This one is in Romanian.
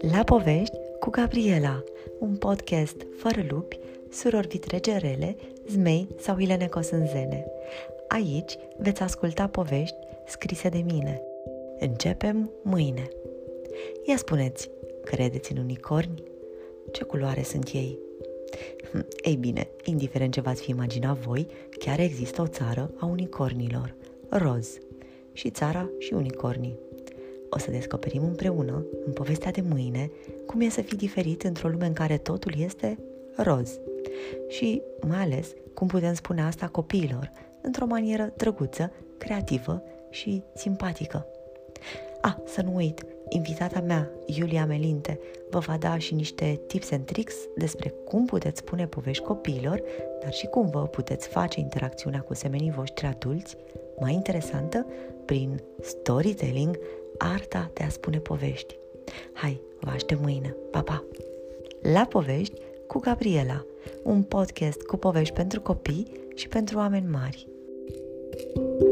La povești cu Gabriela, un podcast fără lupi, surori vitregerele, zmei sau ilene cosânzene. Aici veți asculta povești scrise de mine. Începem mâine. Ia spuneți, credeți în unicorni? Ce culoare sunt ei? Hm, ei bine, indiferent ce v-ați fi imaginat voi, chiar există o țară a unicornilor, roz. Și țara și unicornii. O să descoperim împreună, în povestea de mâine, cum e să fii diferit într-o lume în care totul este roz. Și, mai ales, cum putem spune asta copiilor, într-o manieră drăguță, creativă și simpatică. A, ah, să nu uit, invitata mea, Iulia Melinte, vă va da și niște tips and tricks despre cum puteți spune povești copiilor, dar și cum vă puteți face interacțiunea cu semenii voștri adulți mai interesantă prin storytelling, arta de a spune povești. Hai, vă aștept mâine. Pa, pa! La povești cu Gabriela, un podcast cu povești pentru copii și pentru oameni mari. thank you